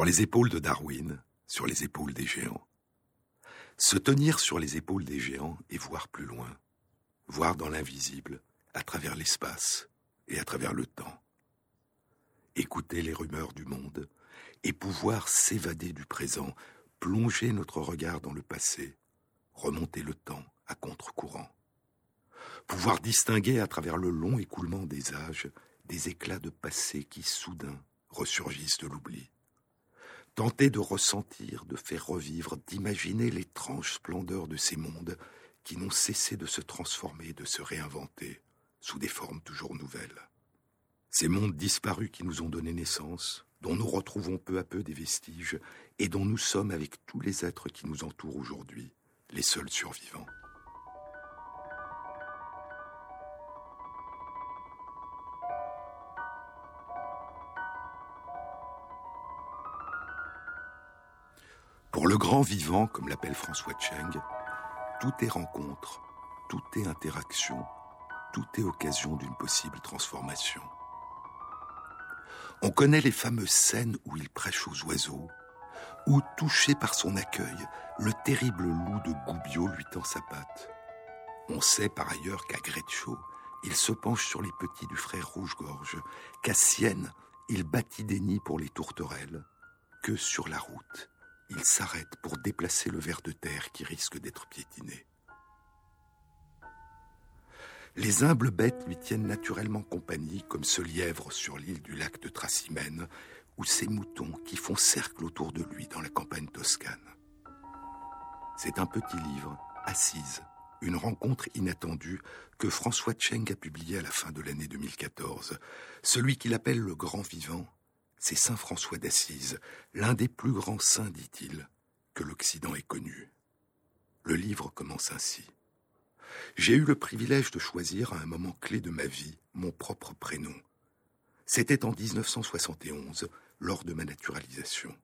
Sur les épaules de Darwin, sur les épaules des géants. Se tenir sur les épaules des géants et voir plus loin, voir dans l'invisible, à travers l'espace et à travers le temps. Écouter les rumeurs du monde et pouvoir s'évader du présent, plonger notre regard dans le passé, remonter le temps à contre-courant. Pouvoir distinguer à travers le long écoulement des âges des éclats de passé qui soudain ressurgissent de l'oubli. Tenter de ressentir, de faire revivre, d'imaginer l'étrange splendeur de ces mondes qui n'ont cessé de se transformer, de se réinventer, sous des formes toujours nouvelles. Ces mondes disparus qui nous ont donné naissance, dont nous retrouvons peu à peu des vestiges, et dont nous sommes avec tous les êtres qui nous entourent aujourd'hui, les seuls survivants. Pour le grand vivant, comme l'appelle François Cheng, tout est rencontre, tout est interaction, tout est occasion d'une possible transformation. On connaît les fameuses scènes où il prêche aux oiseaux, où, touché par son accueil, le terrible loup de Goubiot lui tend sa patte. On sait par ailleurs qu'à Greccio, il se penche sur les petits du frère Rouge-Gorge, qu'à Sienne, il bâtit des nids pour les tourterelles, que sur la route, il s'arrête pour déplacer le ver de terre qui risque d'être piétiné. Les humbles bêtes lui tiennent naturellement compagnie, comme ce lièvre sur l'île du lac de Tracimène, ou ces moutons qui font cercle autour de lui dans la campagne toscane. C'est un petit livre, Assise, une rencontre inattendue que François Cheng a publié à la fin de l'année 2014, celui qu'il appelle le grand vivant, c'est Saint François d'Assise, l'un des plus grands saints, dit-il, que l'Occident ait connu. Le livre commence ainsi. J'ai eu le privilège de choisir à un moment clé de ma vie mon propre prénom. C'était en 1971, lors de ma naturalisation.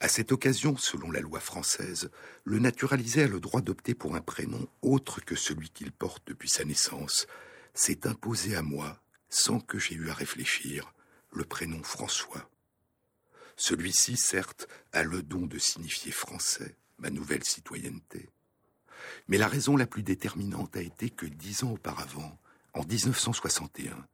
À cette occasion, selon la loi française, le naturalisé a le droit d'opter pour un prénom autre que celui qu'il porte depuis sa naissance. C'est imposé à moi, sans que j'aie eu à réfléchir, le prénom François. Celui-ci, certes, a le don de signifier français, ma nouvelle citoyenneté. Mais la raison la plus déterminante a été que dix ans auparavant, en 1961,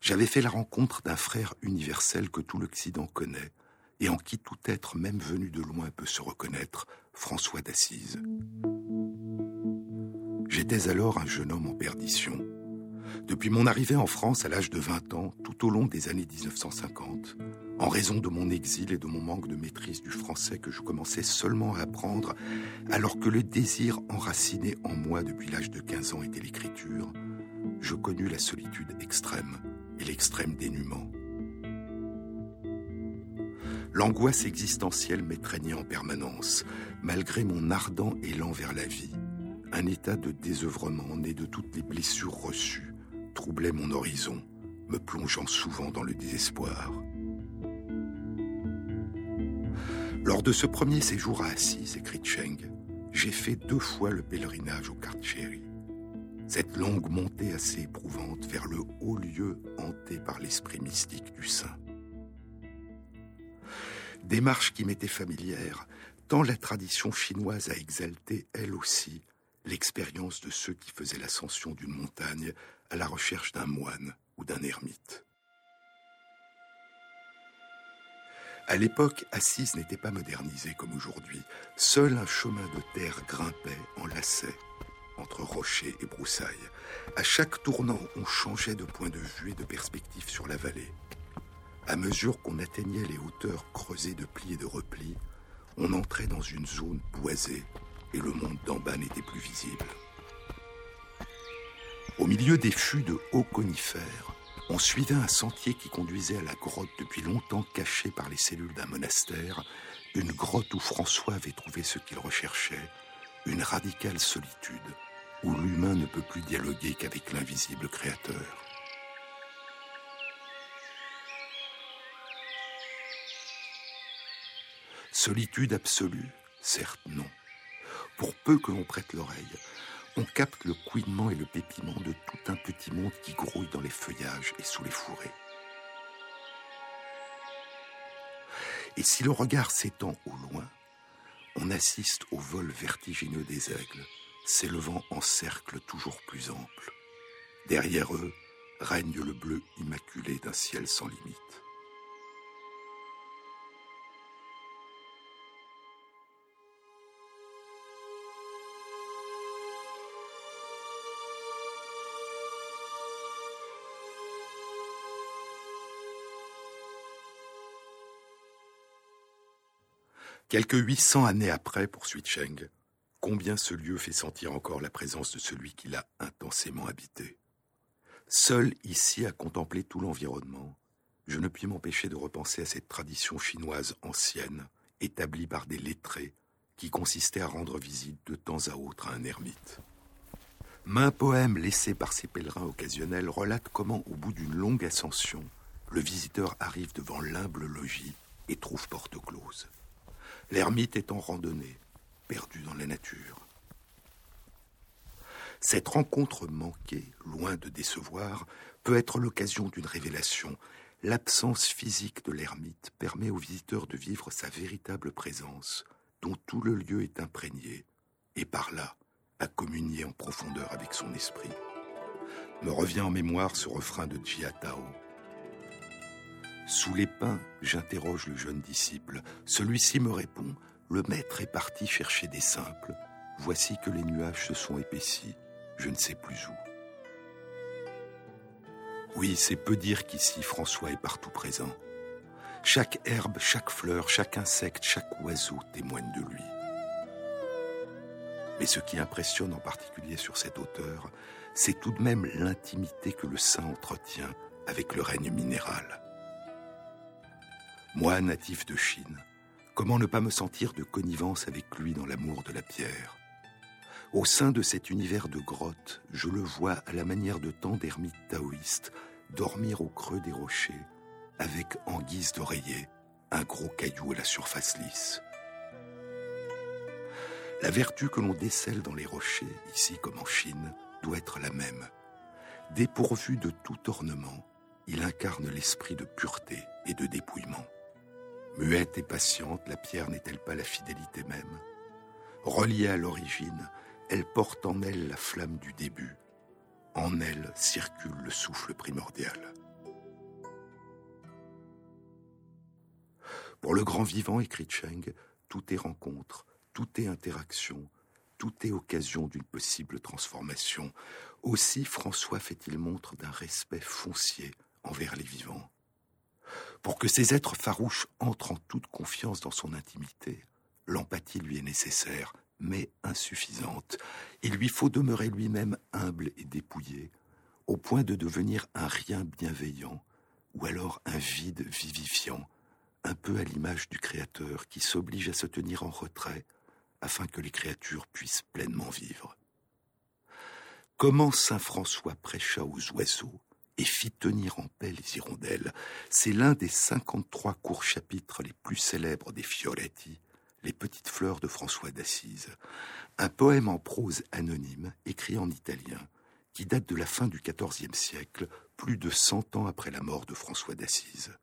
j'avais fait la rencontre d'un frère universel que tout l'Occident connaît et en qui tout être, même venu de loin, peut se reconnaître, François d'Assise. J'étais alors un jeune homme en perdition depuis mon arrivée en France à l'âge de 20 ans, tout au long des années 1950, en raison de mon exil et de mon manque de maîtrise du français que je commençais seulement à apprendre, alors que le désir enraciné en moi depuis l'âge de 15 ans était l'écriture, je connus la solitude extrême et l'extrême dénuement. L'angoisse existentielle m'étreignait en permanence, malgré mon ardent élan vers la vie, un état de désœuvrement né de toutes les blessures reçues, troublait mon horizon, me plongeant souvent dans le désespoir. Lors de ce premier séjour à Assise, écrit Cheng, j'ai fait deux fois le pèlerinage au Carceri. Cette longue montée assez éprouvante vers le haut lieu hanté par l'esprit mystique du saint. Démarche qui m'était familière, tant la tradition chinoise a exalté, elle aussi, l'expérience de ceux qui faisaient l'ascension d'une montagne à la recherche d'un moine ou d'un ermite. À l'époque, Assise n'était pas modernisée comme aujourd'hui. Seul un chemin de terre grimpait en lacet entre rochers et broussailles. À chaque tournant, on changeait de point de vue et de perspective sur la vallée. À mesure qu'on atteignait les hauteurs creusées de plis et de replis, on entrait dans une zone boisée et le monde d'en bas n'était plus visible. Au milieu des fûts de hauts conifères, on suivait un sentier qui conduisait à la grotte depuis longtemps cachée par les cellules d'un monastère, une grotte où François avait trouvé ce qu'il recherchait, une radicale solitude, où l'humain ne peut plus dialoguer qu'avec l'invisible créateur. Solitude absolue, certes non. Pour peu que l'on prête l'oreille, on capte le couinement et le pépiment de tout un petit monde qui grouille dans les feuillages et sous les fourrés. Et si le regard s'étend au loin, on assiste au vol vertigineux des aigles, s'élevant en cercle toujours plus ample. Derrière eux règne le bleu immaculé d'un ciel sans limite. Quelques 800 années après, poursuit Cheng, combien ce lieu fait sentir encore la présence de celui qui l'a intensément habité. Seul ici à contempler tout l'environnement, je ne puis m'empêcher de repenser à cette tradition chinoise ancienne, établie par des lettrés, qui consistait à rendre visite de temps à autre à un ermite. Main poème laissé par ces pèlerins occasionnels relate comment, au bout d'une longue ascension, le visiteur arrive devant l'humble logis et trouve porte close. L'ermite est en randonnée, perdu dans la nature. Cette rencontre manquée, loin de décevoir, peut être l'occasion d'une révélation. L'absence physique de l'ermite permet au visiteur de vivre sa véritable présence, dont tout le lieu est imprégné, et par là, à communier en profondeur avec son esprit. Me revient en mémoire ce refrain de Tao. Sous les pins, j'interroge le jeune disciple. Celui-ci me répond Le maître est parti chercher des simples. Voici que les nuages se sont épaissis. Je ne sais plus où. Oui, c'est peu dire qu'ici François est partout présent. Chaque herbe, chaque fleur, chaque insecte, chaque oiseau témoigne de lui. Mais ce qui impressionne en particulier sur cet auteur, c'est tout de même l'intimité que le saint entretient avec le règne minéral. Moi, natif de Chine, comment ne pas me sentir de connivence avec lui dans l'amour de la pierre? Au sein de cet univers de grottes, je le vois à la manière de tant d'ermites taoïstes dormir au creux des rochers, avec en guise d'oreiller un gros caillou à la surface lisse. La vertu que l'on décèle dans les rochers, ici comme en Chine, doit être la même. Dépourvu de tout ornement, il incarne l'esprit de pureté et de dépouillement. Muette et patiente, la pierre n'est-elle pas la fidélité même? Reliée à l'origine, elle porte en elle la flamme du début. En elle circule le souffle primordial. Pour le grand vivant, écrit Cheng, tout est rencontre, tout est interaction, tout est occasion d'une possible transformation. Aussi François fait-il montre d'un respect foncier envers les vivants. Pour que ces êtres farouches entrent en toute confiance dans son intimité, l'empathie lui est nécessaire, mais insuffisante. Il lui faut demeurer lui-même humble et dépouillé, au point de devenir un rien bienveillant, ou alors un vide vivifiant, un peu à l'image du Créateur qui s'oblige à se tenir en retrait afin que les créatures puissent pleinement vivre. Comment Saint François prêcha aux oiseaux et fit tenir en paix les hirondelles. C'est l'un des 53 courts chapitres les plus célèbres des Fioretti, les petites fleurs de François d'Assise, un poème en prose anonyme écrit en italien qui date de la fin du XIVe siècle, plus de cent ans après la mort de François d'Assise.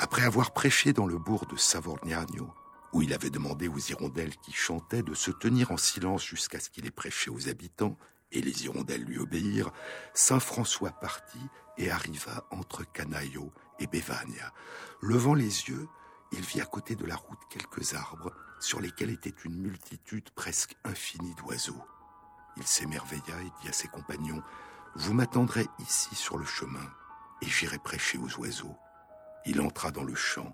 Après avoir prêché dans le bourg de Savorgnano, où il avait demandé aux hirondelles qui chantaient de se tenir en silence jusqu'à ce qu'il ait prêché aux habitants, et les hirondelles lui obéirent, Saint François partit et arriva entre Canaio et Bévania. Levant les yeux, il vit à côté de la route quelques arbres sur lesquels était une multitude presque infinie d'oiseaux. Il s'émerveilla et dit à ses compagnons, Vous m'attendrez ici sur le chemin, et j'irai prêcher aux oiseaux. Il entra dans le champ,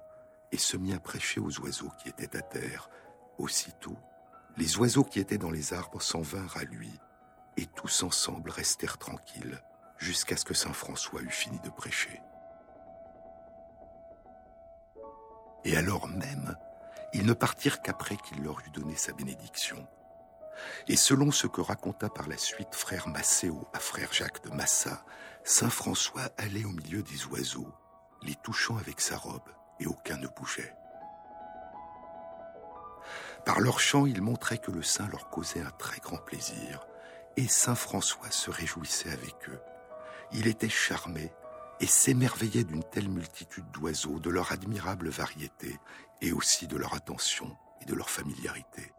et se mit à prêcher aux oiseaux qui étaient à terre. Aussitôt, les oiseaux qui étaient dans les arbres s'en vinrent à lui, et tous ensemble restèrent tranquilles jusqu'à ce que Saint François eût fini de prêcher. Et alors même, ils ne partirent qu'après qu'il leur eut donné sa bénédiction. Et selon ce que raconta par la suite frère Macéo à frère Jacques de Massa, Saint François allait au milieu des oiseaux, les touchant avec sa robe, aucun ne bougeait. Par leur chant, ils montraient que le saint leur causait un très grand plaisir, et saint François se réjouissait avec eux. Il était charmé, et s'émerveillait d'une telle multitude d'oiseaux, de leur admirable variété, et aussi de leur attention et de leur familiarité.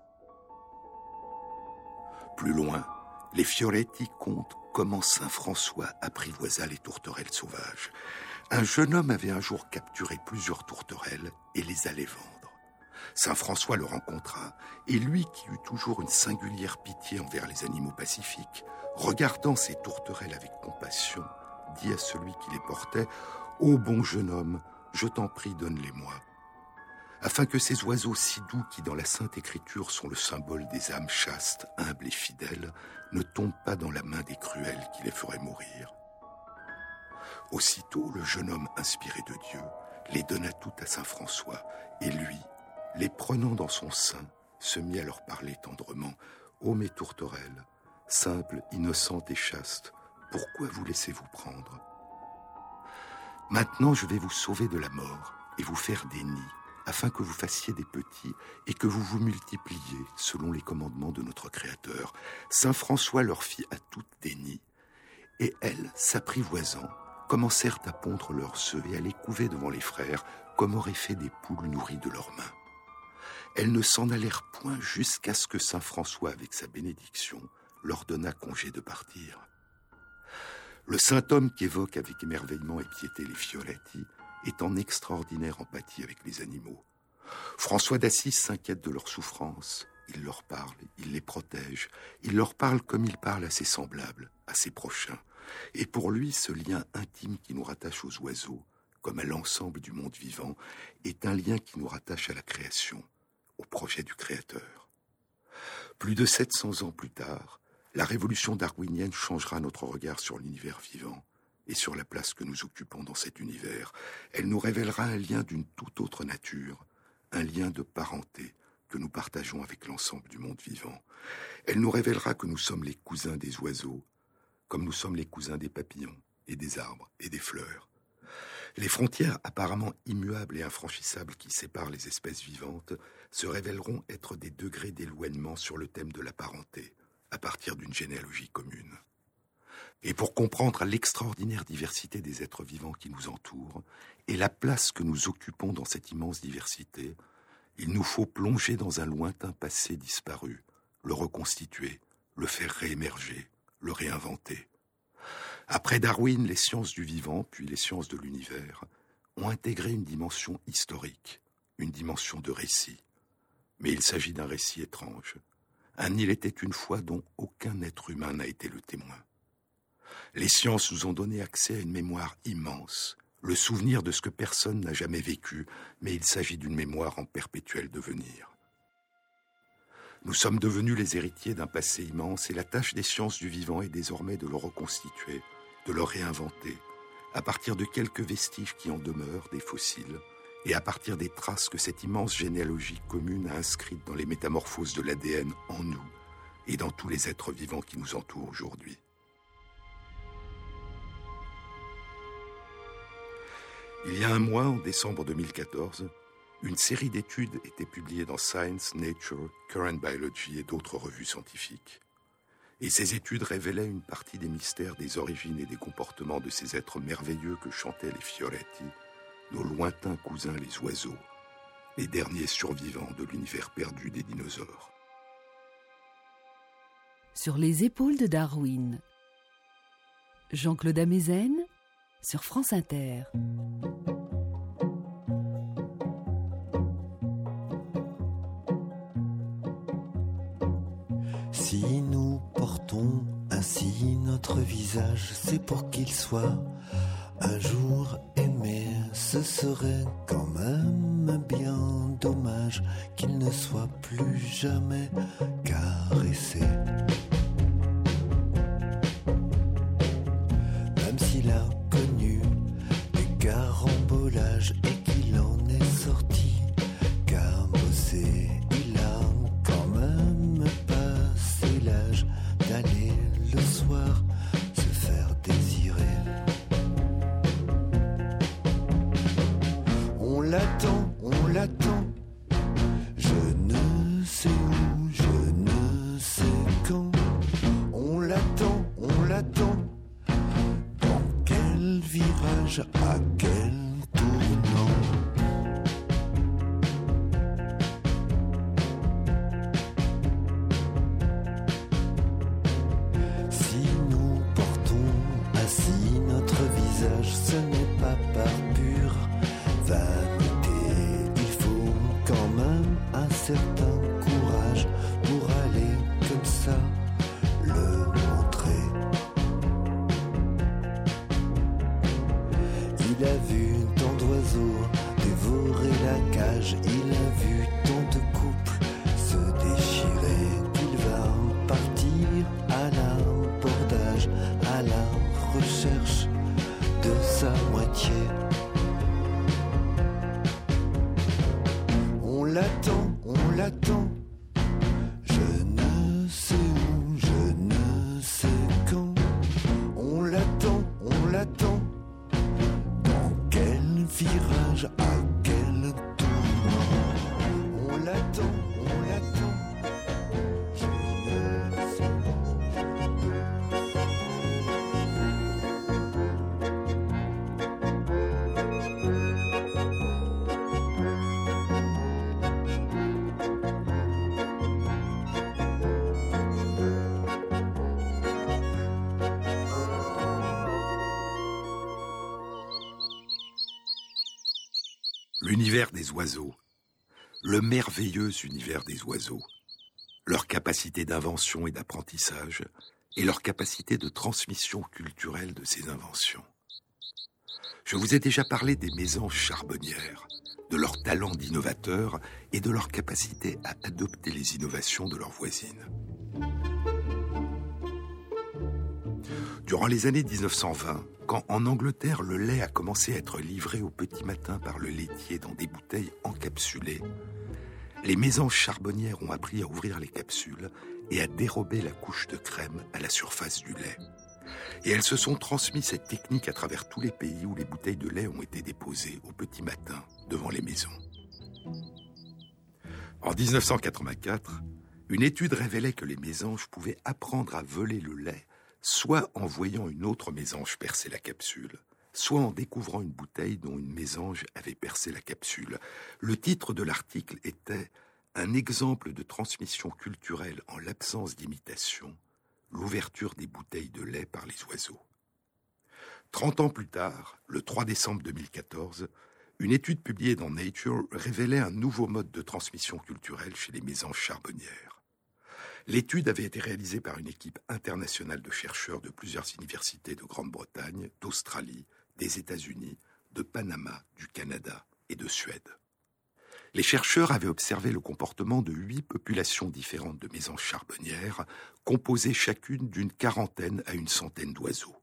Plus loin, les Fioretti comptent comment Saint François apprivoisa les tourterelles sauvages. Un jeune homme avait un jour capturé plusieurs tourterelles et les allait vendre. Saint François le rencontra, et lui qui eut toujours une singulière pitié envers les animaux pacifiques, regardant ces tourterelles avec compassion, dit à celui qui les portait, Ô bon jeune homme, je t'en prie, donne-les-moi afin que ces oiseaux si doux qui dans la Sainte Écriture sont le symbole des âmes chastes, humbles et fidèles, ne tombent pas dans la main des cruels qui les feraient mourir. Aussitôt le jeune homme inspiré de Dieu les donna toutes à Saint François, et lui, les prenant dans son sein, se mit à leur parler tendrement. Ô mes tourterelles, simples, innocentes et chastes, pourquoi vous laissez-vous prendre? Maintenant je vais vous sauver de la mort et vous faire des nids afin que vous fassiez des petits et que vous vous multipliez selon les commandements de notre Créateur. Saint François leur fit à toutes des nids, et elles, s'apprivoisant, commencèrent à pondre leurs œufs et à les couver devant les frères, comme auraient fait des poules nourries de leurs mains. Elles ne s'en allèrent point jusqu'à ce que Saint François, avec sa bénédiction, leur donna congé de partir. Le saint homme qu'évoque avec émerveillement et piété les Fioretti est en extraordinaire empathie avec les animaux. François d'Assise s'inquiète de leurs souffrances. Il leur parle, il les protège, il leur parle comme il parle à ses semblables, à ses prochains. Et pour lui, ce lien intime qui nous rattache aux oiseaux, comme à l'ensemble du monde vivant, est un lien qui nous rattache à la création, au projet du Créateur. Plus de 700 ans plus tard, la révolution darwinienne changera notre regard sur l'univers vivant et sur la place que nous occupons dans cet univers. Elle nous révélera un lien d'une toute autre nature, un lien de parenté que nous partageons avec l'ensemble du monde vivant. Elle nous révélera que nous sommes les cousins des oiseaux, comme nous sommes les cousins des papillons et des arbres et des fleurs. Les frontières apparemment immuables et infranchissables qui séparent les espèces vivantes se révéleront être des degrés d'éloignement sur le thème de la parenté, à partir d'une généalogie commune. Et pour comprendre l'extraordinaire diversité des êtres vivants qui nous entourent et la place que nous occupons dans cette immense diversité, il nous faut plonger dans un lointain passé disparu, le reconstituer, le faire réémerger, le réinventer. Après Darwin, les sciences du vivant, puis les sciences de l'univers, ont intégré une dimension historique, une dimension de récit. Mais il s'agit d'un récit étrange. Un île était une fois dont aucun être humain n'a été le témoin. Les sciences nous ont donné accès à une mémoire immense, le souvenir de ce que personne n'a jamais vécu, mais il s'agit d'une mémoire en perpétuel devenir. Nous sommes devenus les héritiers d'un passé immense et la tâche des sciences du vivant est désormais de le reconstituer, de le réinventer, à partir de quelques vestiges qui en demeurent, des fossiles, et à partir des traces que cette immense généalogie commune a inscrites dans les métamorphoses de l'ADN en nous et dans tous les êtres vivants qui nous entourent aujourd'hui. Il y a un mois, en décembre 2014, une série d'études était publiée dans Science, Nature, Current Biology et d'autres revues scientifiques. Et ces études révélaient une partie des mystères des origines et des comportements de ces êtres merveilleux que chantaient les Fioretti, nos lointains cousins les oiseaux, les derniers survivants de l'univers perdu des dinosaures. Sur les épaules de Darwin, Jean-Claude Amezen sur France Inter. Ainsi notre visage, c'est pour qu'il soit un jour aimé. Ce serait quand même bien dommage qu'il ne soit plus jamais caressé. on l'attend. Je ne sais où, L'univers des oiseaux, le merveilleux univers des oiseaux, leur capacité d'invention et d'apprentissage, et leur capacité de transmission culturelle de ces inventions. Je vous ai déjà parlé des mésanges charbonnières, de leur talent d'innovateur et de leur capacité à adopter les innovations de leurs voisines. Durant les années 1920, quand en Angleterre le lait a commencé à être livré au petit matin par le laitier dans des bouteilles encapsulées, les mésanges charbonnières ont appris à ouvrir les capsules et à dérober la couche de crème à la surface du lait. Et elles se sont transmis cette technique à travers tous les pays où les bouteilles de lait ont été déposées au petit matin devant les maisons. En 1984, une étude révélait que les mésanges pouvaient apprendre à voler le lait soit en voyant une autre mésange percer la capsule, soit en découvrant une bouteille dont une mésange avait percé la capsule. Le titre de l'article était Un exemple de transmission culturelle en l'absence d'imitation, l'ouverture des bouteilles de lait par les oiseaux. Trente ans plus tard, le 3 décembre 2014, une étude publiée dans Nature révélait un nouveau mode de transmission culturelle chez les mésanges charbonnières. L'étude avait été réalisée par une équipe internationale de chercheurs de plusieurs universités de Grande-Bretagne, d'Australie, des États-Unis, de Panama, du Canada et de Suède. Les chercheurs avaient observé le comportement de huit populations différentes de mésanges charbonnières, composées chacune d'une quarantaine à une centaine d'oiseaux.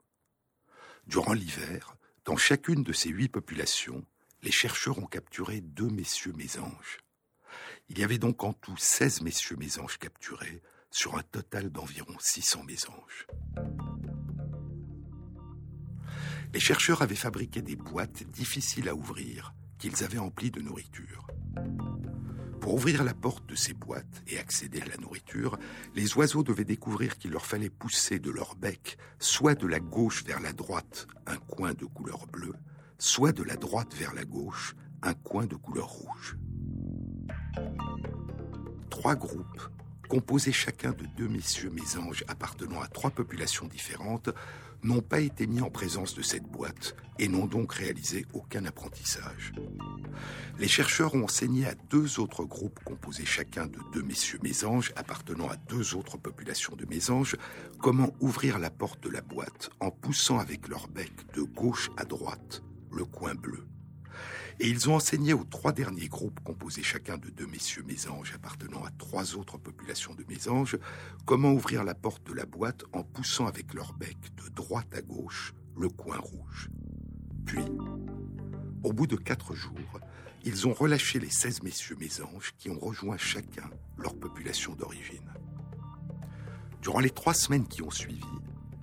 Durant l'hiver, dans chacune de ces huit populations, les chercheurs ont capturé deux messieurs mésanges. Il y avait donc en tout 16 messieurs mésanges capturés, sur un total d'environ 600 mésanges. Les chercheurs avaient fabriqué des boîtes difficiles à ouvrir, qu'ils avaient emplies de nourriture. Pour ouvrir la porte de ces boîtes et accéder à la nourriture, les oiseaux devaient découvrir qu'il leur fallait pousser de leur bec, soit de la gauche vers la droite, un coin de couleur bleue, soit de la droite vers la gauche, un coin de couleur rouge. Trois groupes, composés chacun de deux messieurs mésanges appartenant à trois populations différentes, n'ont pas été mis en présence de cette boîte et n'ont donc réalisé aucun apprentissage. Les chercheurs ont enseigné à deux autres groupes composés chacun de deux messieurs mésanges appartenant à deux autres populations de mésanges comment ouvrir la porte de la boîte en poussant avec leur bec de gauche à droite le coin bleu. Et ils ont enseigné aux trois derniers groupes composés chacun de deux messieurs mésanges appartenant à trois autres populations de mésanges comment ouvrir la porte de la boîte en poussant avec leur bec de droite à gauche le coin rouge. Puis, au bout de quatre jours, ils ont relâché les 16 messieurs mésanges qui ont rejoint chacun leur population d'origine. Durant les trois semaines qui ont suivi,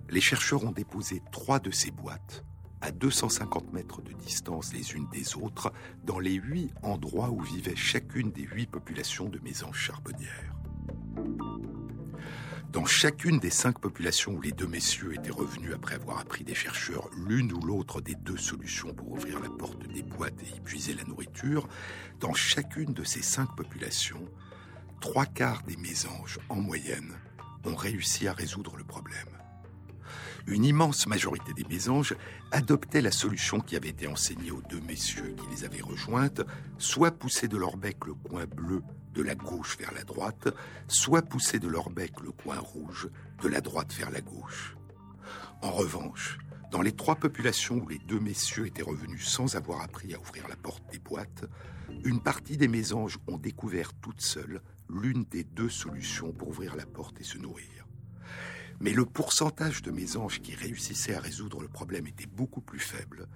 les chercheurs ont déposé trois de ces boîtes à 250 mètres de distance les unes des autres dans les huit endroits où vivaient chacune des huit populations de mésanges charbonnières. Dans chacune des cinq populations où les deux messieurs étaient revenus après avoir appris des chercheurs l'une ou l'autre des deux solutions pour ouvrir la porte des boîtes et y puiser la nourriture, dans chacune de ces cinq populations, trois quarts des mésanges, en moyenne, ont réussi à résoudre le problème une immense majorité des mésanges adoptaient la solution qui avait été enseignée aux deux messieurs qui les avaient rejointes, soit pousser de leur bec le coin bleu de la gauche vers la droite, soit pousser de leur bec le coin rouge de la droite vers la gauche. En revanche, dans les trois populations où les deux messieurs étaient revenus sans avoir appris à ouvrir la porte des boîtes, une partie des mésanges ont découvert toutes seules l'une des deux solutions pour ouvrir la porte et se nourrir. Mais le pourcentage de mésanges qui réussissaient à résoudre le problème était beaucoup plus faible,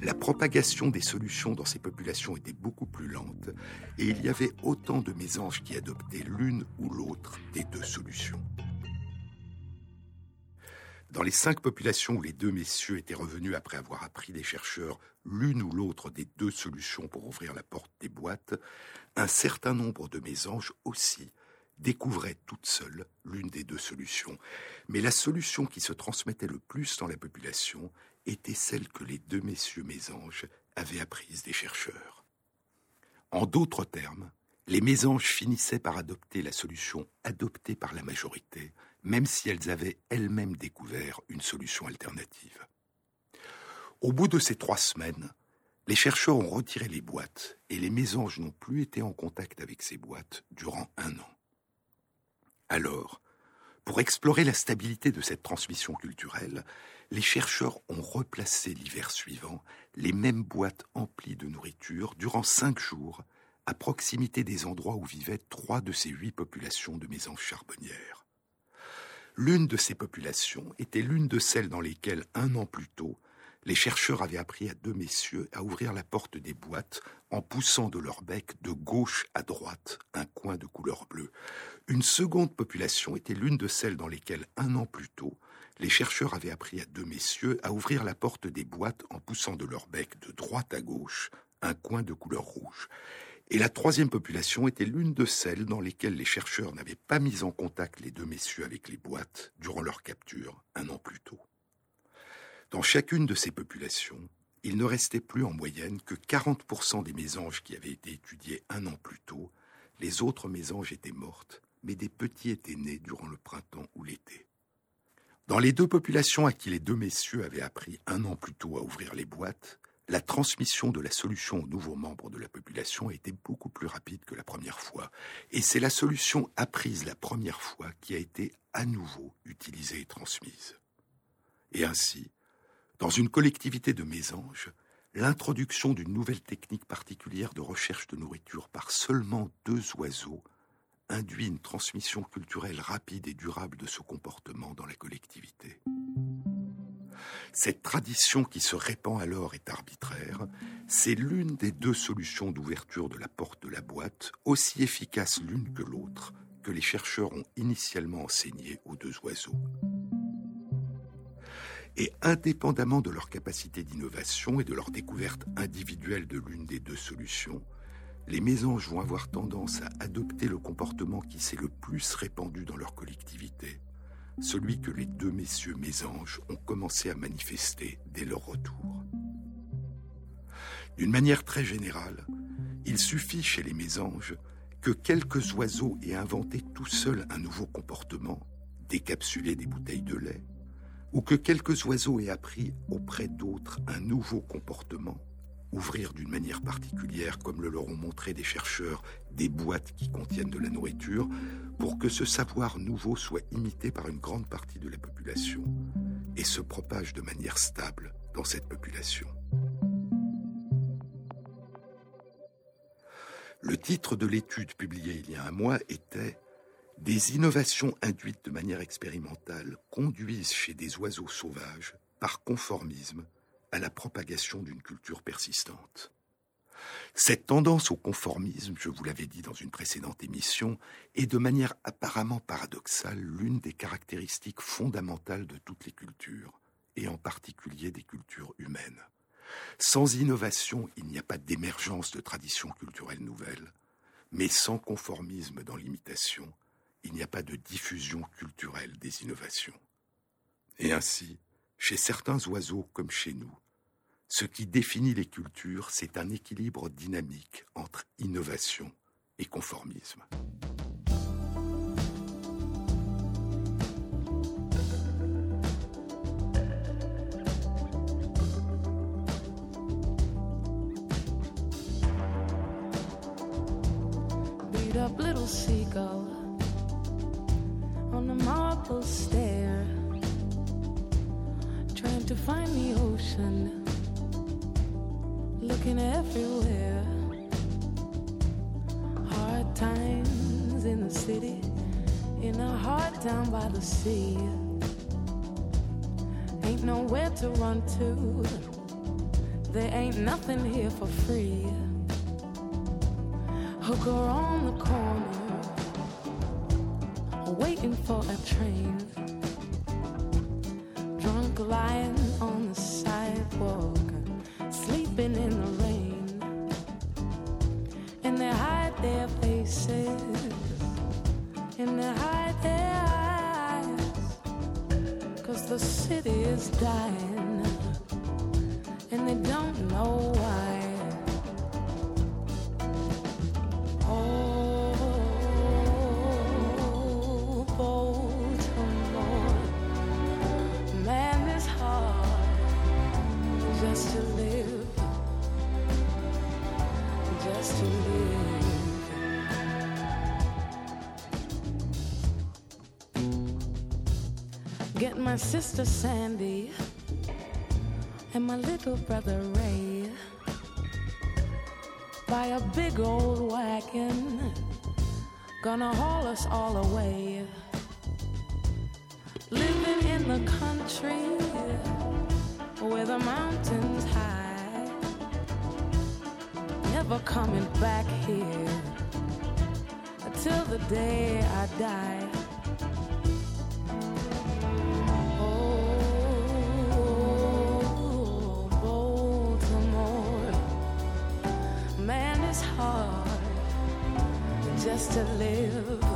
la propagation des solutions dans ces populations était beaucoup plus lente, et il y avait autant de mésanges qui adoptaient l'une ou l'autre des deux solutions. Dans les cinq populations où les deux messieurs étaient revenus après avoir appris des chercheurs l'une ou l'autre des deux solutions pour ouvrir la porte des boîtes, un certain nombre de mésanges aussi découvrait toute seule l'une des deux solutions. Mais la solution qui se transmettait le plus dans la population était celle que les deux messieurs mésanges avaient apprise des chercheurs. En d'autres termes, les mésanges finissaient par adopter la solution adoptée par la majorité, même si elles avaient elles-mêmes découvert une solution alternative. Au bout de ces trois semaines, les chercheurs ont retiré les boîtes et les mésanges n'ont plus été en contact avec ces boîtes durant un an. Alors, pour explorer la stabilité de cette transmission culturelle, les chercheurs ont replacé l'hiver suivant les mêmes boîtes emplies de nourriture durant cinq jours à proximité des endroits où vivaient trois de ces huit populations de mésanges charbonnières. L'une de ces populations était l'une de celles dans lesquelles, un an plus tôt, les chercheurs avaient appris à deux messieurs à ouvrir la porte des boîtes en poussant de leur bec de gauche à droite un coin de couleur bleue. Une seconde population était l'une de celles dans lesquelles, un an plus tôt, les chercheurs avaient appris à deux messieurs à ouvrir la porte des boîtes en poussant de leur bec de droite à gauche un coin de couleur rouge. Et la troisième population était l'une de celles dans lesquelles les chercheurs n'avaient pas mis en contact les deux messieurs avec les boîtes durant leur capture un an plus tôt. Dans chacune de ces populations, il ne restait plus en moyenne que 40% des mésanges qui avaient été étudiés un an plus tôt. Les autres mésanges étaient mortes, mais des petits étaient nés durant le printemps ou l'été. Dans les deux populations à qui les deux messieurs avaient appris un an plus tôt à ouvrir les boîtes, la transmission de la solution aux nouveaux membres de la population a été beaucoup plus rapide que la première fois, et c'est la solution apprise la première fois qui a été à nouveau utilisée et transmise. Et ainsi, dans une collectivité de mésanges, l'introduction d'une nouvelle technique particulière de recherche de nourriture par seulement deux oiseaux induit une transmission culturelle rapide et durable de ce comportement dans la collectivité. Cette tradition qui se répand alors est arbitraire, c'est l'une des deux solutions d'ouverture de la porte de la boîte, aussi efficace l'une que l'autre, que les chercheurs ont initialement enseigné aux deux oiseaux. Et indépendamment de leur capacité d'innovation et de leur découverte individuelle de l'une des deux solutions, les mésanges vont avoir tendance à adopter le comportement qui s'est le plus répandu dans leur collectivité, celui que les deux messieurs mésanges ont commencé à manifester dès leur retour. D'une manière très générale, il suffit chez les mésanges que quelques oiseaux aient inventé tout seuls un nouveau comportement, décapsuler des bouteilles de lait, ou que quelques oiseaux aient appris auprès d'autres un nouveau comportement, ouvrir d'une manière particulière, comme le leur ont montré des chercheurs, des boîtes qui contiennent de la nourriture, pour que ce savoir nouveau soit imité par une grande partie de la population et se propage de manière stable dans cette population. Le titre de l'étude publiée il y a un mois était des innovations induites de manière expérimentale conduisent chez des oiseaux sauvages, par conformisme, à la propagation d'une culture persistante. Cette tendance au conformisme, je vous l'avais dit dans une précédente émission, est de manière apparemment paradoxale l'une des caractéristiques fondamentales de toutes les cultures, et en particulier des cultures humaines. Sans innovation, il n'y a pas d'émergence de traditions culturelles nouvelles, mais sans conformisme dans l'imitation, il n'y a pas de diffusion culturelle des innovations. Et ainsi, chez certains oiseaux comme chez nous, ce qui définit les cultures, c'est un équilibre dynamique entre innovation et conformisme. up little on the marble stair, trying to find the ocean, looking everywhere. Hard times in the city, in a hard town by the sea. Ain't nowhere to run to, there ain't nothing here for free hooker on the corner, waiting for a train. Drunk lying on the sidewalk, sleeping in the rain. And they hide their faces, and they hide their eyes. Cause the city is dying, and they don't know why. My sister Sandy and my little brother Ray by a big old wagon, gonna haul us all away. Living in the country where the mountains high, never coming back here until the day I die. Just to live.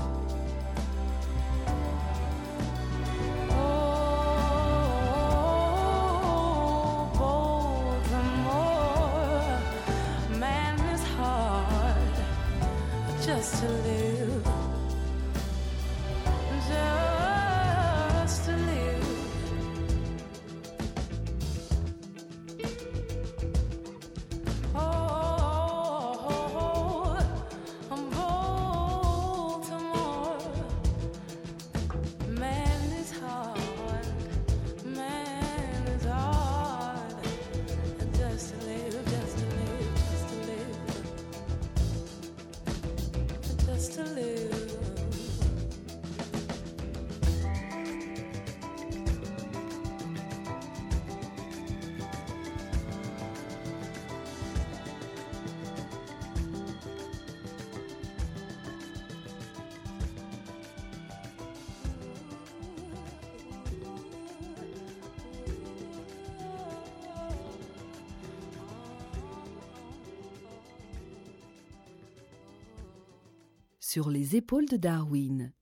Sur les épaules de Darwin.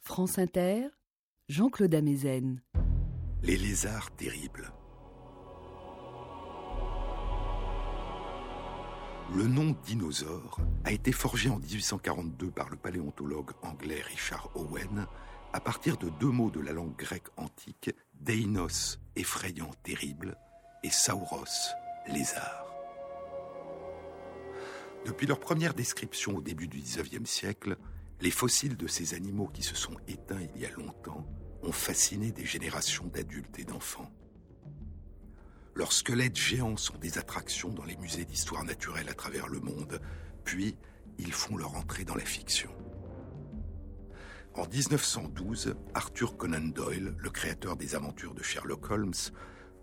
France Inter, Jean-Claude Amezen. Les lézards terribles. Le nom dinosaure a été forgé en 1842 par le paléontologue anglais Richard Owen à partir de deux mots de la langue grecque antique, Deinos, effrayant, terrible, et Sauros, lézard. Depuis leur première description au début du XIXe siècle, les fossiles de ces animaux qui se sont éteints il y a longtemps ont fasciné des générations d'adultes et d'enfants. Leurs squelettes géants sont des attractions dans les musées d'histoire naturelle à travers le monde, puis ils font leur entrée dans la fiction. En 1912, Arthur Conan Doyle, le créateur des aventures de Sherlock Holmes,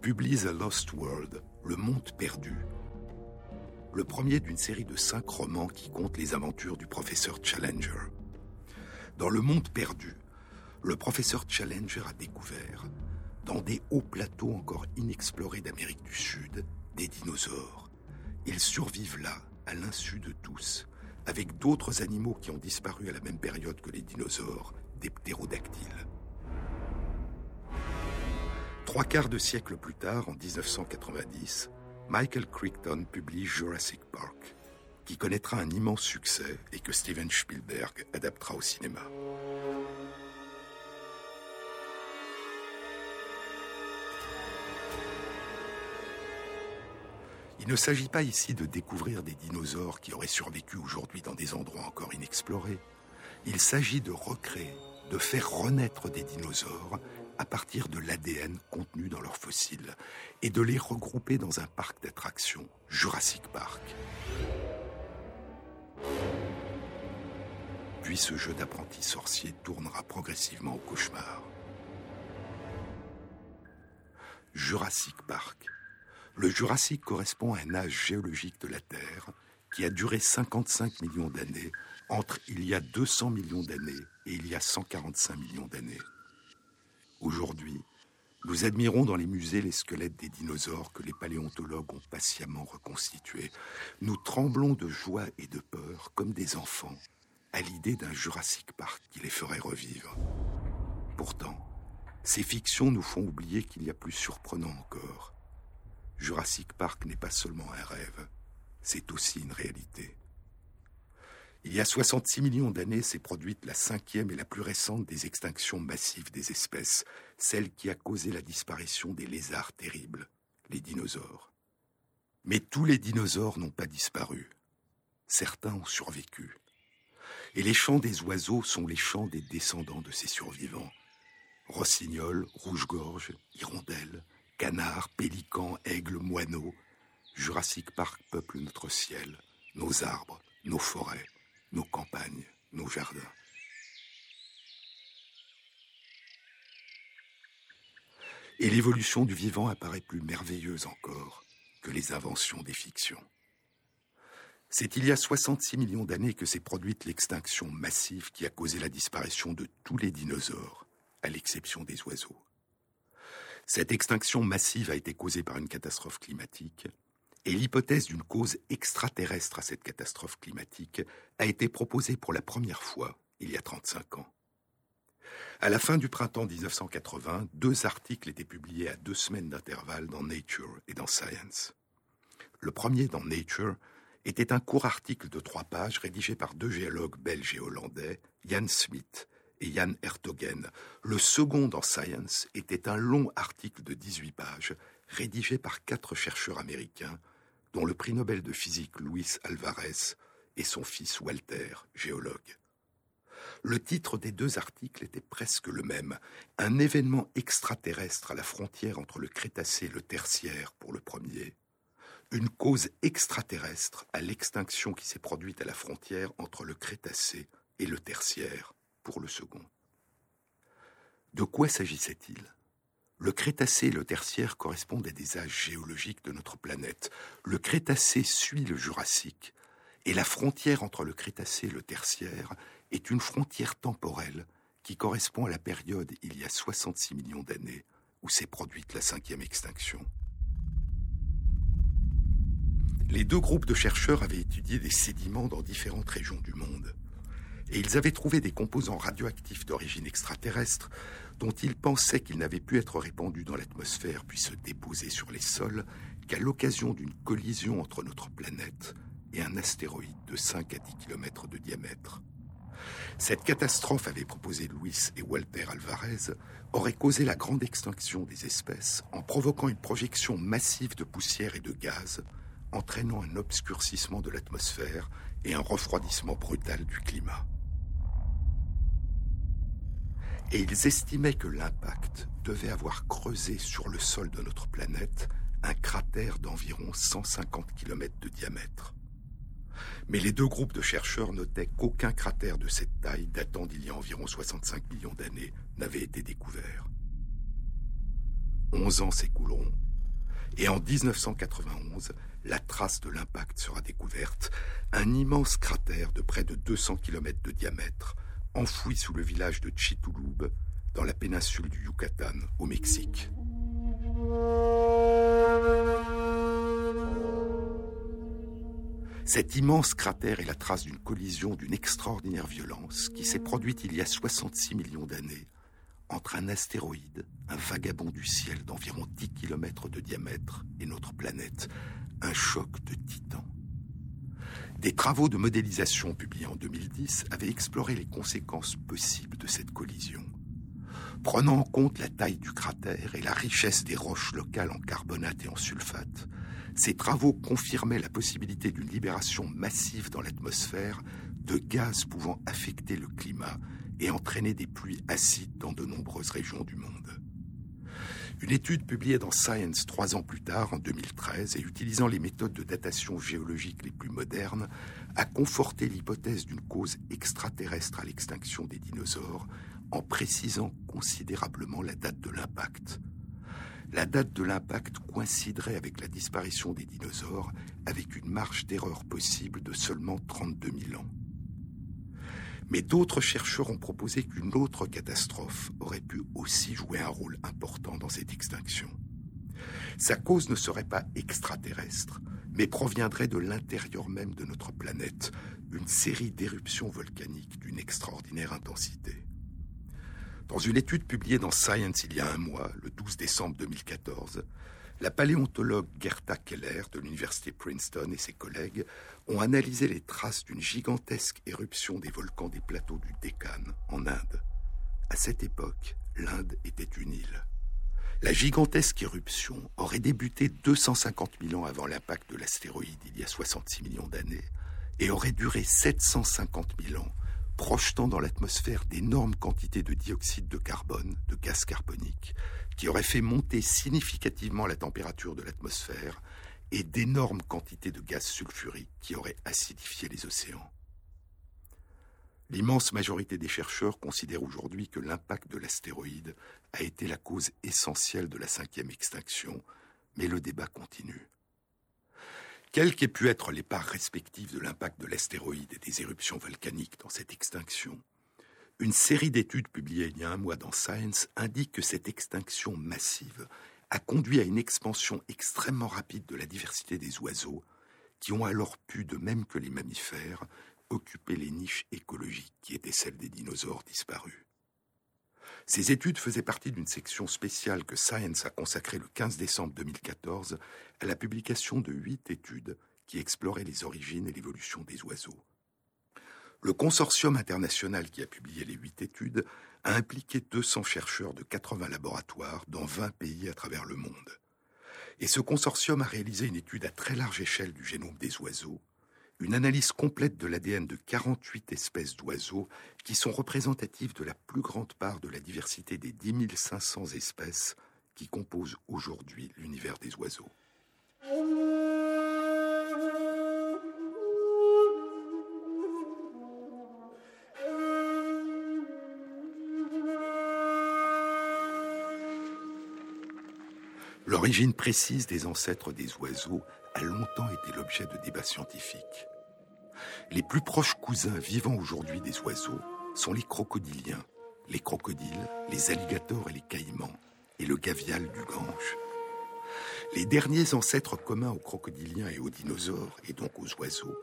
publie The Lost World, Le Monde perdu, le premier d'une série de cinq romans qui comptent les aventures du professeur Challenger. Dans Le Monde perdu, le professeur Challenger a découvert, dans des hauts plateaux encore inexplorés d'Amérique du Sud, des dinosaures. Ils survivent là, à l'insu de tous, avec d'autres animaux qui ont disparu à la même période que les dinosaures, des ptérodactyles. Trois quarts de siècle plus tard, en 1990, Michael Crichton publie Jurassic Park, qui connaîtra un immense succès et que Steven Spielberg adaptera au cinéma. Il ne s'agit pas ici de découvrir des dinosaures qui auraient survécu aujourd'hui dans des endroits encore inexplorés. Il s'agit de recréer, de faire renaître des dinosaures à partir de l'ADN contenu dans leurs fossiles et de les regrouper dans un parc d'attractions, Jurassic Park. Puis ce jeu d'apprenti sorcier tournera progressivement au cauchemar. Jurassic Park. Le Jurassique correspond à un âge géologique de la Terre qui a duré 55 millions d'années entre il y a 200 millions d'années et il y a 145 millions d'années. Aujourd'hui, nous admirons dans les musées les squelettes des dinosaures que les paléontologues ont patiemment reconstitués. Nous tremblons de joie et de peur comme des enfants à l'idée d'un Jurassic Park qui les ferait revivre. Pourtant, ces fictions nous font oublier qu'il y a plus surprenant encore. Jurassic Park n'est pas seulement un rêve, c'est aussi une réalité. Il y a 66 millions d'années s'est produite la cinquième et la plus récente des extinctions massives des espèces, celle qui a causé la disparition des lézards terribles, les dinosaures. Mais tous les dinosaures n'ont pas disparu. Certains ont survécu. Et les chants des oiseaux sont les chants des descendants de ces survivants. Rossignols, rouge-gorge, hirondelles, canards, pélicans, aigles, moineaux. Jurassic Park peuple notre ciel, nos arbres, nos forêts nos campagnes, nos jardins. Et l'évolution du vivant apparaît plus merveilleuse encore que les inventions des fictions. C'est il y a 66 millions d'années que s'est produite l'extinction massive qui a causé la disparition de tous les dinosaures, à l'exception des oiseaux. Cette extinction massive a été causée par une catastrophe climatique et l'hypothèse d'une cause extraterrestre à cette catastrophe climatique a été proposée pour la première fois il y a 35 ans. À la fin du printemps 1980, deux articles étaient publiés à deux semaines d'intervalle dans Nature et dans Science. Le premier, dans Nature, était un court article de trois pages rédigé par deux géologues belges et hollandais, Jan Smith et Jan Hertogen. Le second, dans Science, était un long article de 18 pages rédigé par quatre chercheurs américains, dont le prix Nobel de physique Luis Alvarez et son fils Walter, géologue. Le titre des deux articles était presque le même, un événement extraterrestre à la frontière entre le Crétacé et le Tertiaire pour le premier, une cause extraterrestre à l'extinction qui s'est produite à la frontière entre le Crétacé et le Tertiaire pour le second. De quoi s'agissait-il? Le Crétacé et le Tertiaire correspondent à des âges géologiques de notre planète. Le Crétacé suit le Jurassique, et la frontière entre le Crétacé et le Tertiaire est une frontière temporelle qui correspond à la période il y a 66 millions d'années où s'est produite la cinquième extinction. Les deux groupes de chercheurs avaient étudié des sédiments dans différentes régions du monde, et ils avaient trouvé des composants radioactifs d'origine extraterrestre dont ils pensaient qu'ils n'avaient pu être répandus dans l'atmosphère puis se déposer sur les sols qu'à l'occasion d'une collision entre notre planète et un astéroïde de 5 à 10 km de diamètre. Cette catastrophe, avait proposé Louis et Walter Alvarez, aurait causé la grande extinction des espèces en provoquant une projection massive de poussière et de gaz, entraînant un obscurcissement de l'atmosphère et un refroidissement brutal du climat et ils estimaient que l'impact devait avoir creusé sur le sol de notre planète un cratère d'environ 150 km de diamètre. Mais les deux groupes de chercheurs notaient qu'aucun cratère de cette taille, datant d'il y a environ 65 millions d'années, n'avait été découvert. Onze ans s'écouleront, et en 1991, la trace de l'impact sera découverte, un immense cratère de près de 200 km de diamètre, enfoui sous le village de Chitulub, dans la péninsule du Yucatan, au Mexique. Cet immense cratère est la trace d'une collision d'une extraordinaire violence qui s'est produite il y a 66 millions d'années entre un astéroïde, un vagabond du ciel d'environ 10 km de diamètre, et notre planète, un choc de titans. Des travaux de modélisation publiés en 2010 avaient exploré les conséquences possibles de cette collision. Prenant en compte la taille du cratère et la richesse des roches locales en carbonate et en sulfate, ces travaux confirmaient la possibilité d'une libération massive dans l'atmosphère de gaz pouvant affecter le climat et entraîner des pluies acides dans de nombreuses régions du monde. Une étude publiée dans Science trois ans plus tard, en 2013, et utilisant les méthodes de datation géologique les plus modernes, a conforté l'hypothèse d'une cause extraterrestre à l'extinction des dinosaures en précisant considérablement la date de l'impact. La date de l'impact coïnciderait avec la disparition des dinosaures avec une marge d'erreur possible de seulement 32 000 ans. Mais d'autres chercheurs ont proposé qu'une autre catastrophe aurait pu aussi jouer un rôle important dans cette extinction. Sa cause ne serait pas extraterrestre, mais proviendrait de l'intérieur même de notre planète, une série d'éruptions volcaniques d'une extraordinaire intensité. Dans une étude publiée dans Science il y a un mois, le 12 décembre 2014, la paléontologue Gerta Keller de l'université Princeton et ses collègues ont analysé les traces d'une gigantesque éruption des volcans des plateaux du Deccan, en Inde. À cette époque, l'Inde était une île. La gigantesque éruption aurait débuté 250 000 ans avant l'impact de l'astéroïde il y a 66 millions d'années et aurait duré 750 000 ans, projetant dans l'atmosphère d'énormes quantités de dioxyde de carbone, de gaz carbonique, qui auraient fait monter significativement la température de l'atmosphère et d'énormes quantités de gaz sulfurique qui auraient acidifié les océans. L'immense majorité des chercheurs considèrent aujourd'hui que l'impact de l'astéroïde a été la cause essentielle de la cinquième extinction, mais le débat continue. Quelles qu'aient pu être les parts respectives de l'impact de l'astéroïde et des éruptions volcaniques dans cette extinction, une série d'études publiées il y a un mois dans Science indique que cette extinction massive a conduit à une expansion extrêmement rapide de la diversité des oiseaux, qui ont alors pu, de même que les mammifères, occuper les niches écologiques qui étaient celles des dinosaures disparus. Ces études faisaient partie d'une section spéciale que Science a consacrée le 15 décembre 2014 à la publication de huit études qui exploraient les origines et l'évolution des oiseaux. Le consortium international qui a publié les huit études a impliqué 200 chercheurs de 80 laboratoires dans 20 pays à travers le monde. Et ce consortium a réalisé une étude à très large échelle du génome des oiseaux, une analyse complète de l'ADN de 48 espèces d'oiseaux qui sont représentatives de la plus grande part de la diversité des 10 500 espèces qui composent aujourd'hui l'univers des oiseaux. L'origine précise des ancêtres des oiseaux a longtemps été l'objet de débats scientifiques. Les plus proches cousins vivant aujourd'hui des oiseaux sont les crocodiliens, les crocodiles, les alligators et les caïmans, et le gavial du Gange. Les derniers ancêtres communs aux crocodiliens et aux dinosaures, et donc aux oiseaux,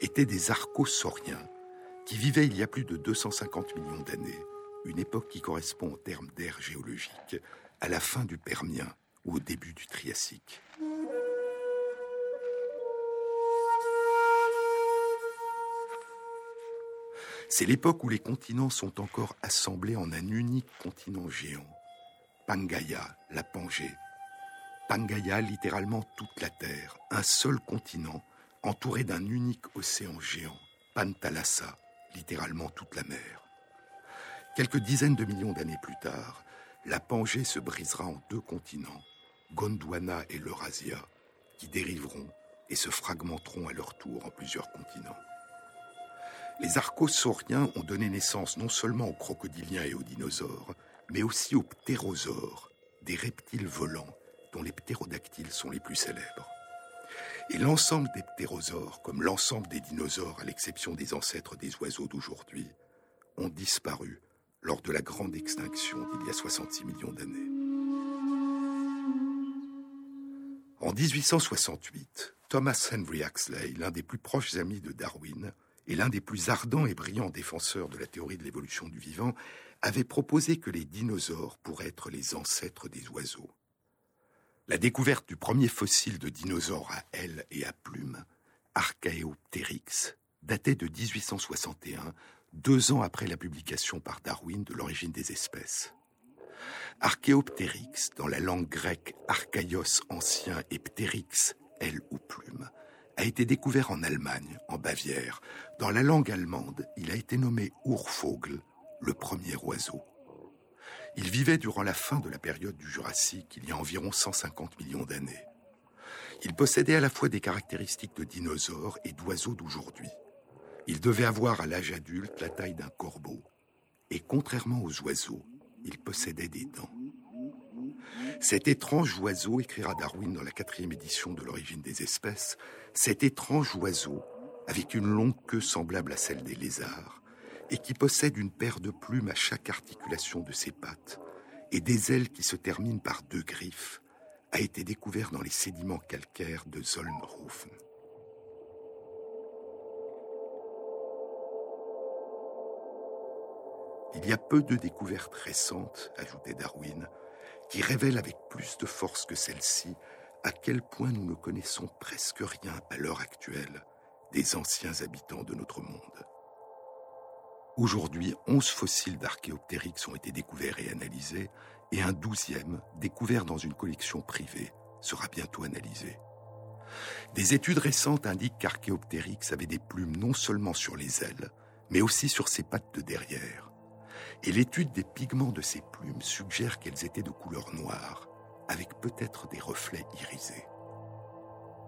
étaient des archosauriens, qui vivaient il y a plus de 250 millions d'années, une époque qui correspond en termes d'ère géologique à la fin du Permien ou au début du Triassique. C'est l'époque où les continents sont encore assemblés en un unique continent géant. Pangaya, la Pangée. Pangaya, littéralement toute la Terre, un seul continent, entouré d'un unique océan géant. Pantalassa, littéralement toute la mer. Quelques dizaines de millions d'années plus tard, la Pangée se brisera en deux continents, Gondwana et l'Eurasia, qui dériveront et se fragmenteront à leur tour en plusieurs continents. Les archosauriens ont donné naissance non seulement aux crocodiliens et aux dinosaures, mais aussi aux ptérosaures, des reptiles volants dont les ptérodactyles sont les plus célèbres. Et l'ensemble des ptérosaures, comme l'ensemble des dinosaures, à l'exception des ancêtres des oiseaux d'aujourd'hui, ont disparu lors de la grande extinction d'il y a 66 millions d'années. En 1868, Thomas Henry Huxley, l'un des plus proches amis de Darwin et l'un des plus ardents et brillants défenseurs de la théorie de l'évolution du vivant, avait proposé que les dinosaures pourraient être les ancêtres des oiseaux. La découverte du premier fossile de dinosaure à ailes et à plumes, Archaeopteryx, datait de 1861, deux ans après la publication par Darwin de l'origine des espèces. Archaeopteryx, dans la langue grecque archaïos ancien et pteryx, aile ou plume, a été découvert en Allemagne, en Bavière. Dans la langue allemande, il a été nommé Urvogel, le premier oiseau. Il vivait durant la fin de la période du Jurassique, il y a environ 150 millions d'années. Il possédait à la fois des caractéristiques de dinosaures et d'oiseaux d'aujourd'hui. Il devait avoir à l'âge adulte la taille d'un corbeau. Et contrairement aux oiseaux, il possédait des dents. Cet étrange oiseau, écrira Darwin dans la quatrième édition de l'origine des espèces, cet étrange oiseau, avec une longue queue semblable à celle des lézards, et qui possède une paire de plumes à chaque articulation de ses pattes, et des ailes qui se terminent par deux griffes, a été découvert dans les sédiments calcaires de Zollnhofen. Il y a peu de découvertes récentes, ajoutait Darwin, qui révèlent avec plus de force que celle-ci à quel point nous ne connaissons presque rien à l'heure actuelle des anciens habitants de notre monde. Aujourd'hui, onze fossiles d'Archéoptéryx ont été découverts et analysés, et un douzième, découvert dans une collection privée, sera bientôt analysé. Des études récentes indiquent qu'Archéoptéryx avait des plumes non seulement sur les ailes, mais aussi sur ses pattes de derrière et l'étude des pigments de ces plumes suggère qu'elles étaient de couleur noire, avec peut-être des reflets irisés.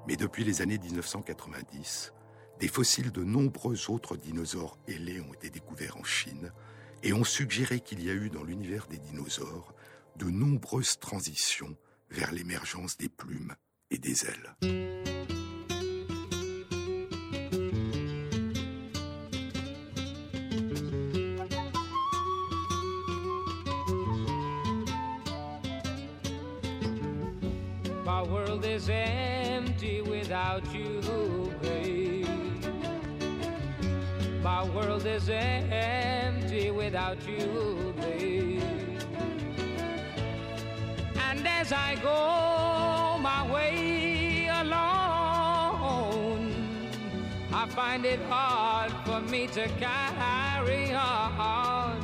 Mais depuis les années 1990, des fossiles de nombreux autres dinosaures ailés ont été découverts en Chine et ont suggéré qu'il y a eu dans l'univers des dinosaures de nombreuses transitions vers l'émergence des plumes et des ailes. Is empty without you, babe. My world is empty without you, babe. And as I go my way alone, I find it hard for me to carry on.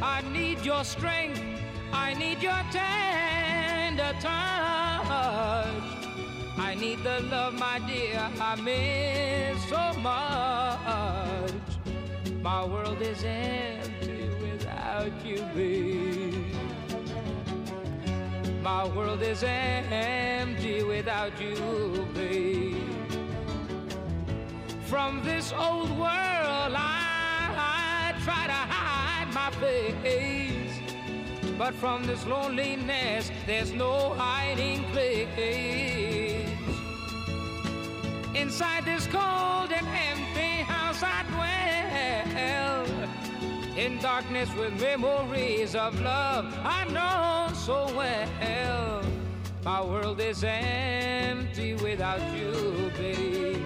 I need your strength, I need your tender touch. The love, my dear, I miss so much. My world is empty without you, babe. My world is empty without you, babe. From this old world, I, I try to hide my face. But from this loneliness, there's no hiding place. Inside this cold and empty house I dwell. In darkness with memories of love I know so well. My world is empty without you, babe.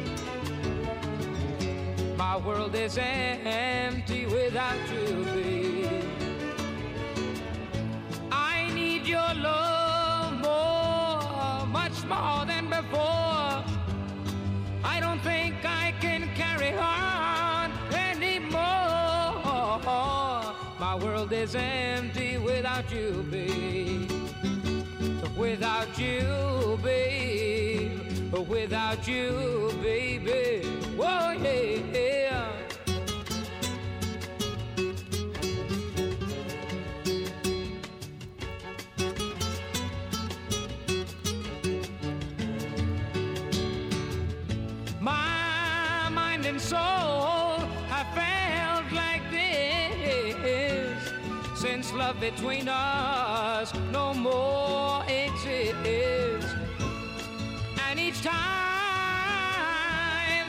My world is empty without you, babe I need your love more, much more than before. I don't think I can carry on anymore. My world is empty without you, babe. Without you, babe. Without you, baby. Whoa, yeah. Love between us no more exists. And each time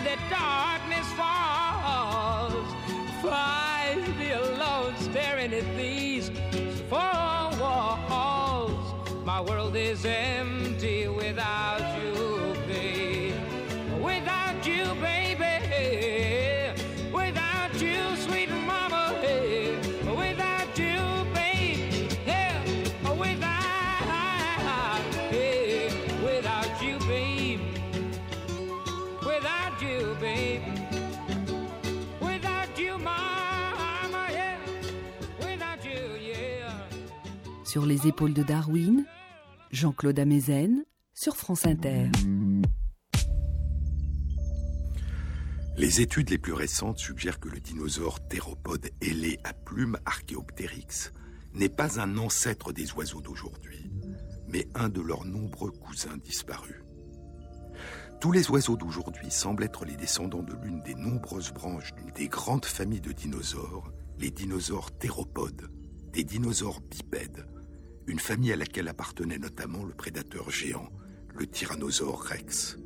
that darkness falls, find me alone staring at these four walls. My world is empty without you, Sur les épaules de Darwin, Jean-Claude Amezen sur France Inter. Les études les plus récentes suggèrent que le dinosaure théropode ailé à plumes Archaeopteryx n'est pas un ancêtre des oiseaux d'aujourd'hui, mais un de leurs nombreux cousins disparus. Tous les oiseaux d'aujourd'hui semblent être les descendants de l'une des nombreuses branches d'une des grandes familles de dinosaures, les dinosaures théropodes, des dinosaures bipèdes, une famille à laquelle appartenait notamment le prédateur géant, le tyrannosaure rex.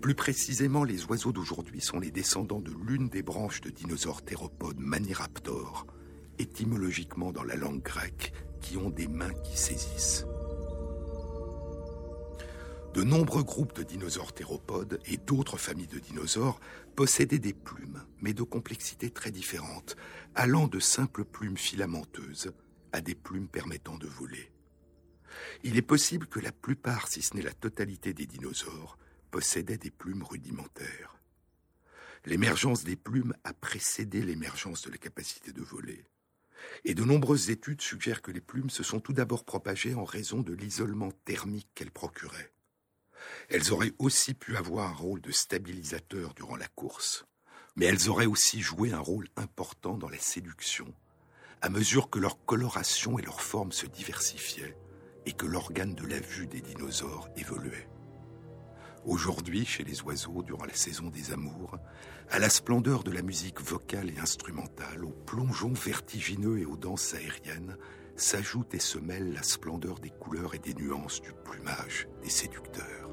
Plus précisément, les oiseaux d'aujourd'hui sont les descendants de l'une des branches de dinosaures théropodes Maniraptor, étymologiquement dans la langue grecque, qui ont des mains qui saisissent. De nombreux groupes de dinosaures théropodes et d'autres familles de dinosaures possédaient des plumes, mais de complexité très différentes, allant de simples plumes filamenteuses à des plumes permettant de voler. Il est possible que la plupart, si ce n'est la totalité des dinosaures, possédaient des plumes rudimentaires. L'émergence des plumes a précédé l'émergence de la capacité de voler. Et de nombreuses études suggèrent que les plumes se sont tout d'abord propagées en raison de l'isolement thermique qu'elles procuraient. Elles auraient aussi pu avoir un rôle de stabilisateur durant la course, mais elles auraient aussi joué un rôle important dans la séduction, à mesure que leur coloration et leur forme se diversifiaient et que l'organe de la vue des dinosaures évoluait. Aujourd'hui, chez les oiseaux, durant la saison des amours, à la splendeur de la musique vocale et instrumentale, aux plongeons vertigineux et aux danses aériennes, s'ajoute et se mêle la splendeur des couleurs et des nuances du plumage des séducteurs.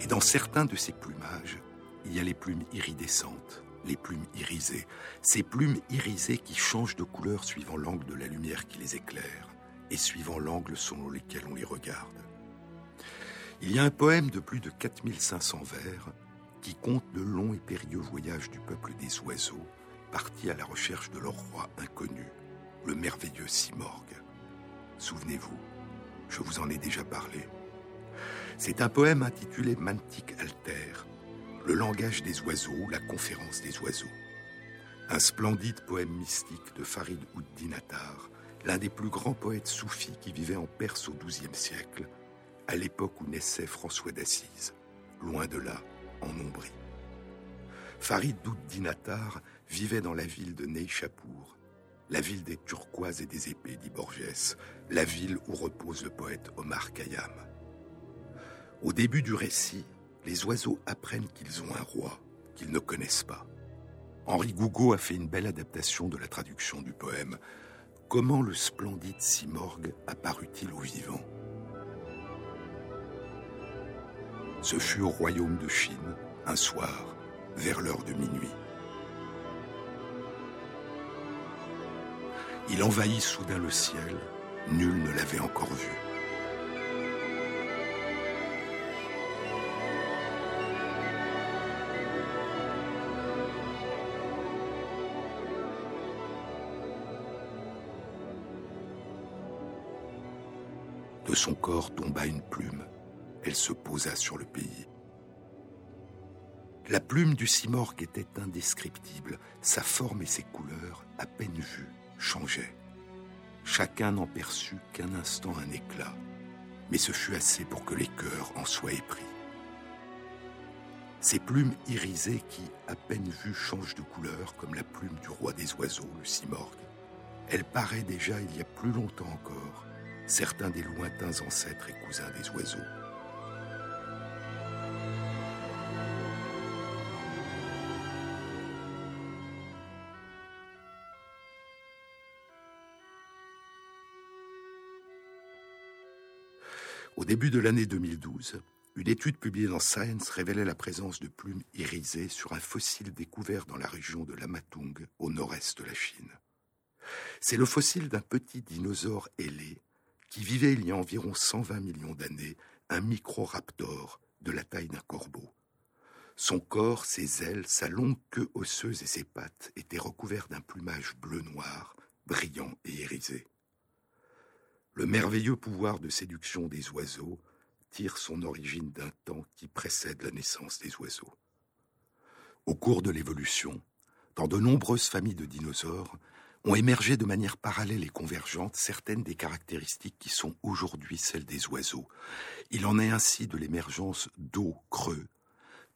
Et dans certains de ces plumages, il y a les plumes iridescentes, les plumes irisées, ces plumes irisées qui changent de couleur suivant l'angle de la lumière qui les éclaire et suivant l'angle selon lequel on les regarde. Il y a un poème de plus de 4500 vers qui compte le long et périlleux voyage du peuple des oiseaux partis à la recherche de leur roi inconnu, le merveilleux Simorgue. Souvenez-vous, je vous en ai déjà parlé. C'est un poème intitulé Mantic Alter, le langage des oiseaux, la conférence des oiseaux. Un splendide poème mystique de Farid Ouddin Attar, l'un des plus grands poètes soufis qui vivait en Perse au XIIe siècle, à l'époque où naissait François d'Assise, loin de là, en Ombrie. Farid Ouddin Attar vivait dans la ville de Neishapur, la ville des turquoises et des épées, dit Borges, la ville où repose le poète Omar Khayyam. Au début du récit, les oiseaux apprennent qu'ils ont un roi qu'ils ne connaissent pas. Henri Gougaud a fait une belle adaptation de la traduction du poème. Comment le splendide Simorgue apparut-il aux vivants Ce fut au royaume de Chine, un soir, vers l'heure de minuit. Il envahit soudain le ciel, nul ne l'avait encore vu. De son corps tomba une plume. Elle se posa sur le pays. La plume du simorgue était indescriptible. Sa forme et ses couleurs, à peine vues, changeaient. Chacun n'en perçut qu'un instant un éclat, mais ce fut assez pour que les cœurs en soient épris. Ces plumes irisées qui, à peine vues, changent de couleur comme la plume du roi des oiseaux, le simorgue. Elle paraît déjà il y a plus longtemps encore certains des lointains ancêtres et cousins des oiseaux. Au début de l'année 2012, une étude publiée dans Science révélait la présence de plumes irisées sur un fossile découvert dans la région de Lamatung, au nord-est de la Chine. C'est le fossile d'un petit dinosaure ailé qui vivait il y a environ 120 millions d'années, un microraptor de la taille d'un corbeau. Son corps, ses ailes, sa longue queue osseuse et ses pattes étaient recouverts d'un plumage bleu-noir, brillant et irisé. Le merveilleux pouvoir de séduction des oiseaux tire son origine d'un temps qui précède la naissance des oiseaux. Au cours de l'évolution, dans de nombreuses familles de dinosaures, ont émergé de manière parallèle et convergente certaines des caractéristiques qui sont aujourd'hui celles des oiseaux. Il en est ainsi de l'émergence d'os creux,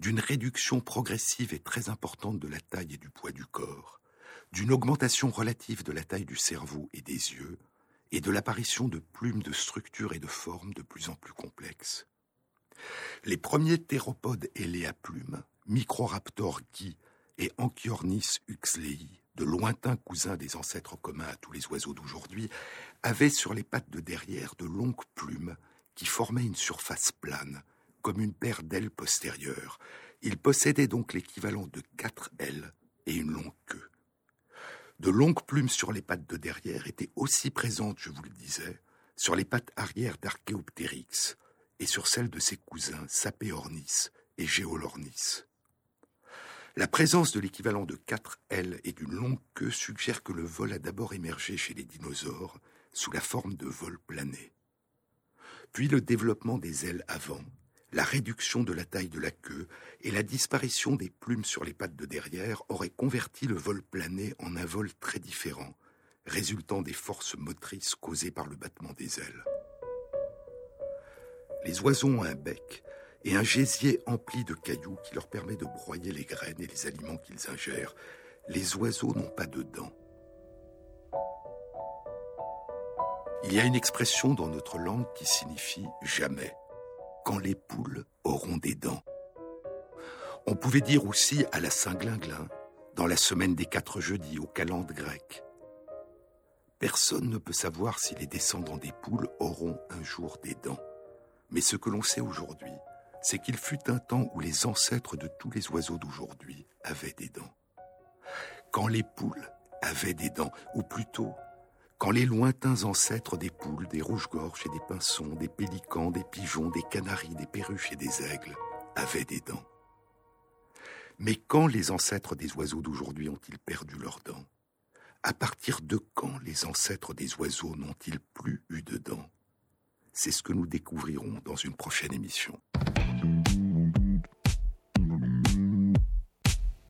d'une réduction progressive et très importante de la taille et du poids du corps, d'une augmentation relative de la taille du cerveau et des yeux, et de l'apparition de plumes de structures et de formes de plus en plus complexes. Les premiers théropodes ailés à plumes, Microraptor guy et Anchiornis huxlei, de lointains cousins des ancêtres communs à tous les oiseaux d'aujourd'hui, avaient sur les pattes de derrière de longues plumes qui formaient une surface plane, comme une paire d'ailes postérieures. Ils possédaient donc l'équivalent de quatre ailes et une longue queue. De longues plumes sur les pattes de derrière étaient aussi présentes, je vous le disais, sur les pattes arrière d'Archéoptérix et sur celles de ses cousins Sapéornis et Géolornis. La présence de l'équivalent de quatre ailes et d'une longue queue suggère que le vol a d'abord émergé chez les dinosaures sous la forme de vol plané. Puis le développement des ailes avant, la réduction de la taille de la queue et la disparition des plumes sur les pattes de derrière auraient converti le vol plané en un vol très différent, résultant des forces motrices causées par le battement des ailes. Les oiseaux ont un bec et un gésier empli de cailloux qui leur permet de broyer les graines et les aliments qu'ils ingèrent. Les oiseaux n'ont pas de dents. Il y a une expression dans notre langue qui signifie jamais quand les poules auront des dents. On pouvait dire aussi à la Saint-Glinglin, dans la semaine des quatre jeudis au calende grec. Personne ne peut savoir si les descendants des poules auront un jour des dents. Mais ce que l'on sait aujourd'hui, c'est qu'il fut un temps où les ancêtres de tous les oiseaux d'aujourd'hui avaient des dents. Quand les poules avaient des dents, ou plutôt quand les lointains ancêtres des poules, des rouges-gorges et des pinsons, des pélicans, des pigeons, des canaris, des perruches et des aigles avaient des dents. Mais quand les ancêtres des oiseaux d'aujourd'hui ont-ils perdu leurs dents? À partir de quand les ancêtres des oiseaux n'ont-ils plus eu de dents? C'est ce que nous découvrirons dans une prochaine émission.